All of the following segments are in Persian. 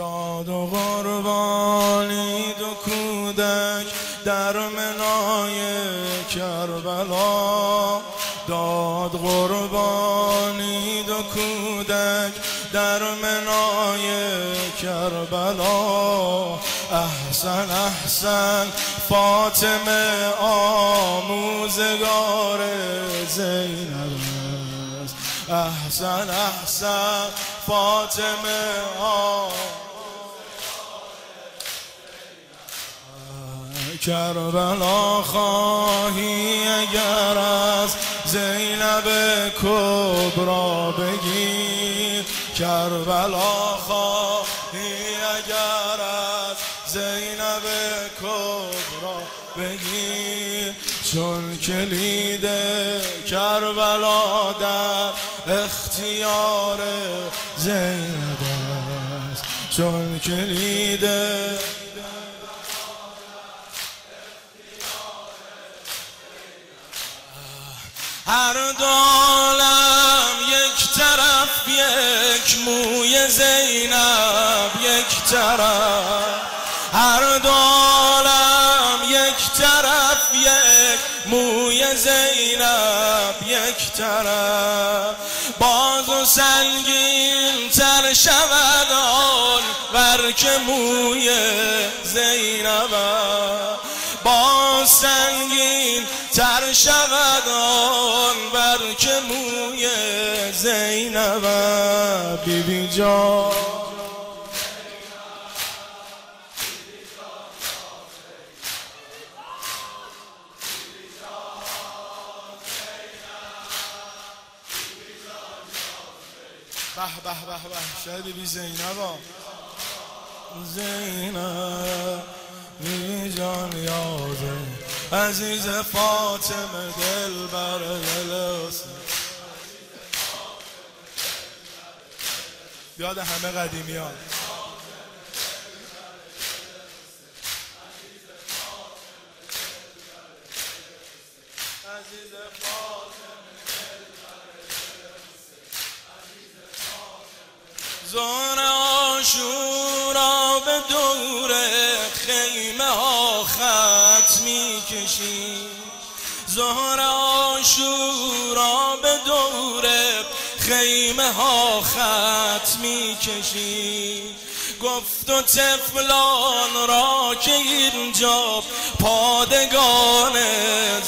داد و قربانی دو کودک در منای کربلا. داد قربانی دو کودک در منای کربلا. احسن احسن فاطمه آموزگار زینب. احسن احسن فاطمه آموزگار کربلا خواهی اگر از زینب کبرا بگی. کربلا خواهی اگر از زینب کبرا بگی. چون کلید کربلا در اختیار زینب است. چون کلید هر دالم یک طرف یک موی زینب یک طرف. هر دالم یک طرف یک موی زینب یک طرف. باز و سنگین تر شود آن ورک موی زینب. با سنگین تر شود آن که موی زینب بی بی جا. به به به به. شاید بی زینب زینب بی جان یازه عزیز فاطمه دل بر دل یاد همه قدیمیان. عزیز زون آشورا به دور خیمه ها کشی زهر آشورا به دور خیمه ها خط می کشی گفت و تفلان را که اینجا پادگان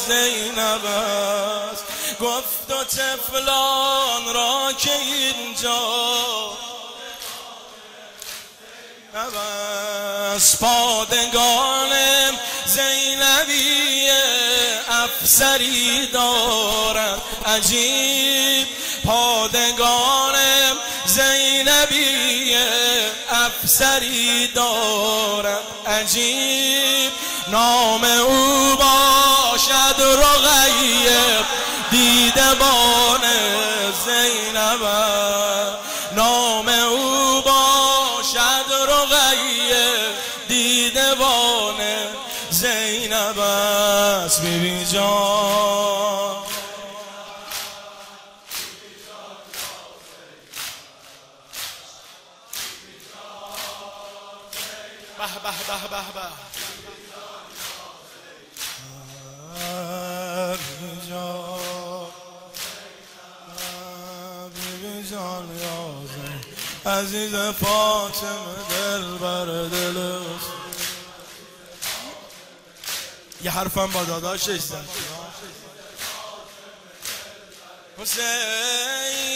زینب است. گفت و تفلان را که اینجا از پادگان افسری دارد عجیب پادگان زینبی افسری دارد عجیب نام او باشد رقیه دیده بان زینب. نام او باشد رقیه دیده بان زینب. است بیبی جان. به به به به به بیبی جان. بیبی جان یازه عزیز فاطمه دل بر دل یه حرفم با داداشش زد حسین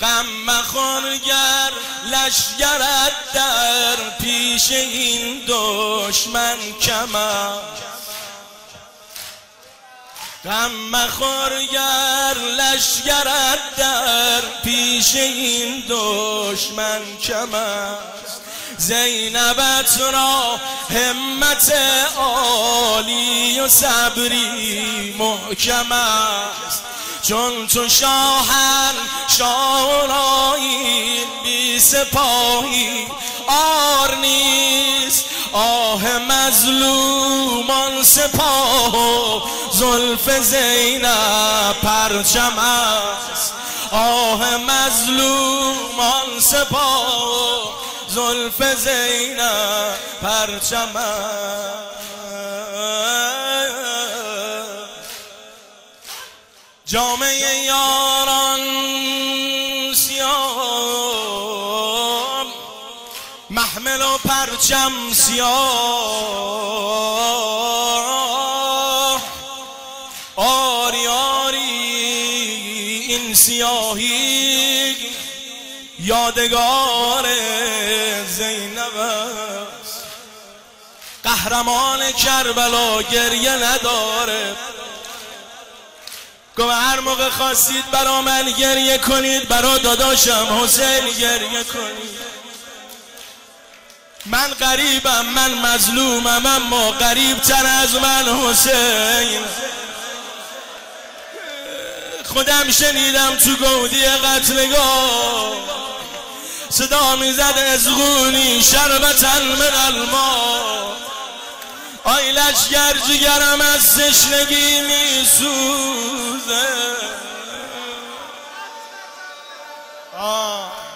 غم مخورگر لشگرت در پیش این دشمن کمر. غم مخورگر لشگرت در پیش این دشمن کمر. زینبت را همت عالی و صبری محکم است. چون تو شاهن شاهرایی بی سپاهی آر نیست. آه مظلومان سپاه و زلف زینب پرچم است. آه مظلومان سپاه زلف زینب پرچم جامعه یاران سیاه محمل و پرچم سیاه آری آری این سیاهی یادگار زینب قهرمان کربلا گریه نداره. گفت هر موقع خواستید برا من گریه کنید برا داداشم حسین گریه کنید. من غریبم من مظلومم اما غریب تر از من حسین. خودم شنیدم تو گودی قتلگاه صدا می‌زد ازغونی شربت من الما آی لشگر جگرم از تشنگی میسوزه. آه.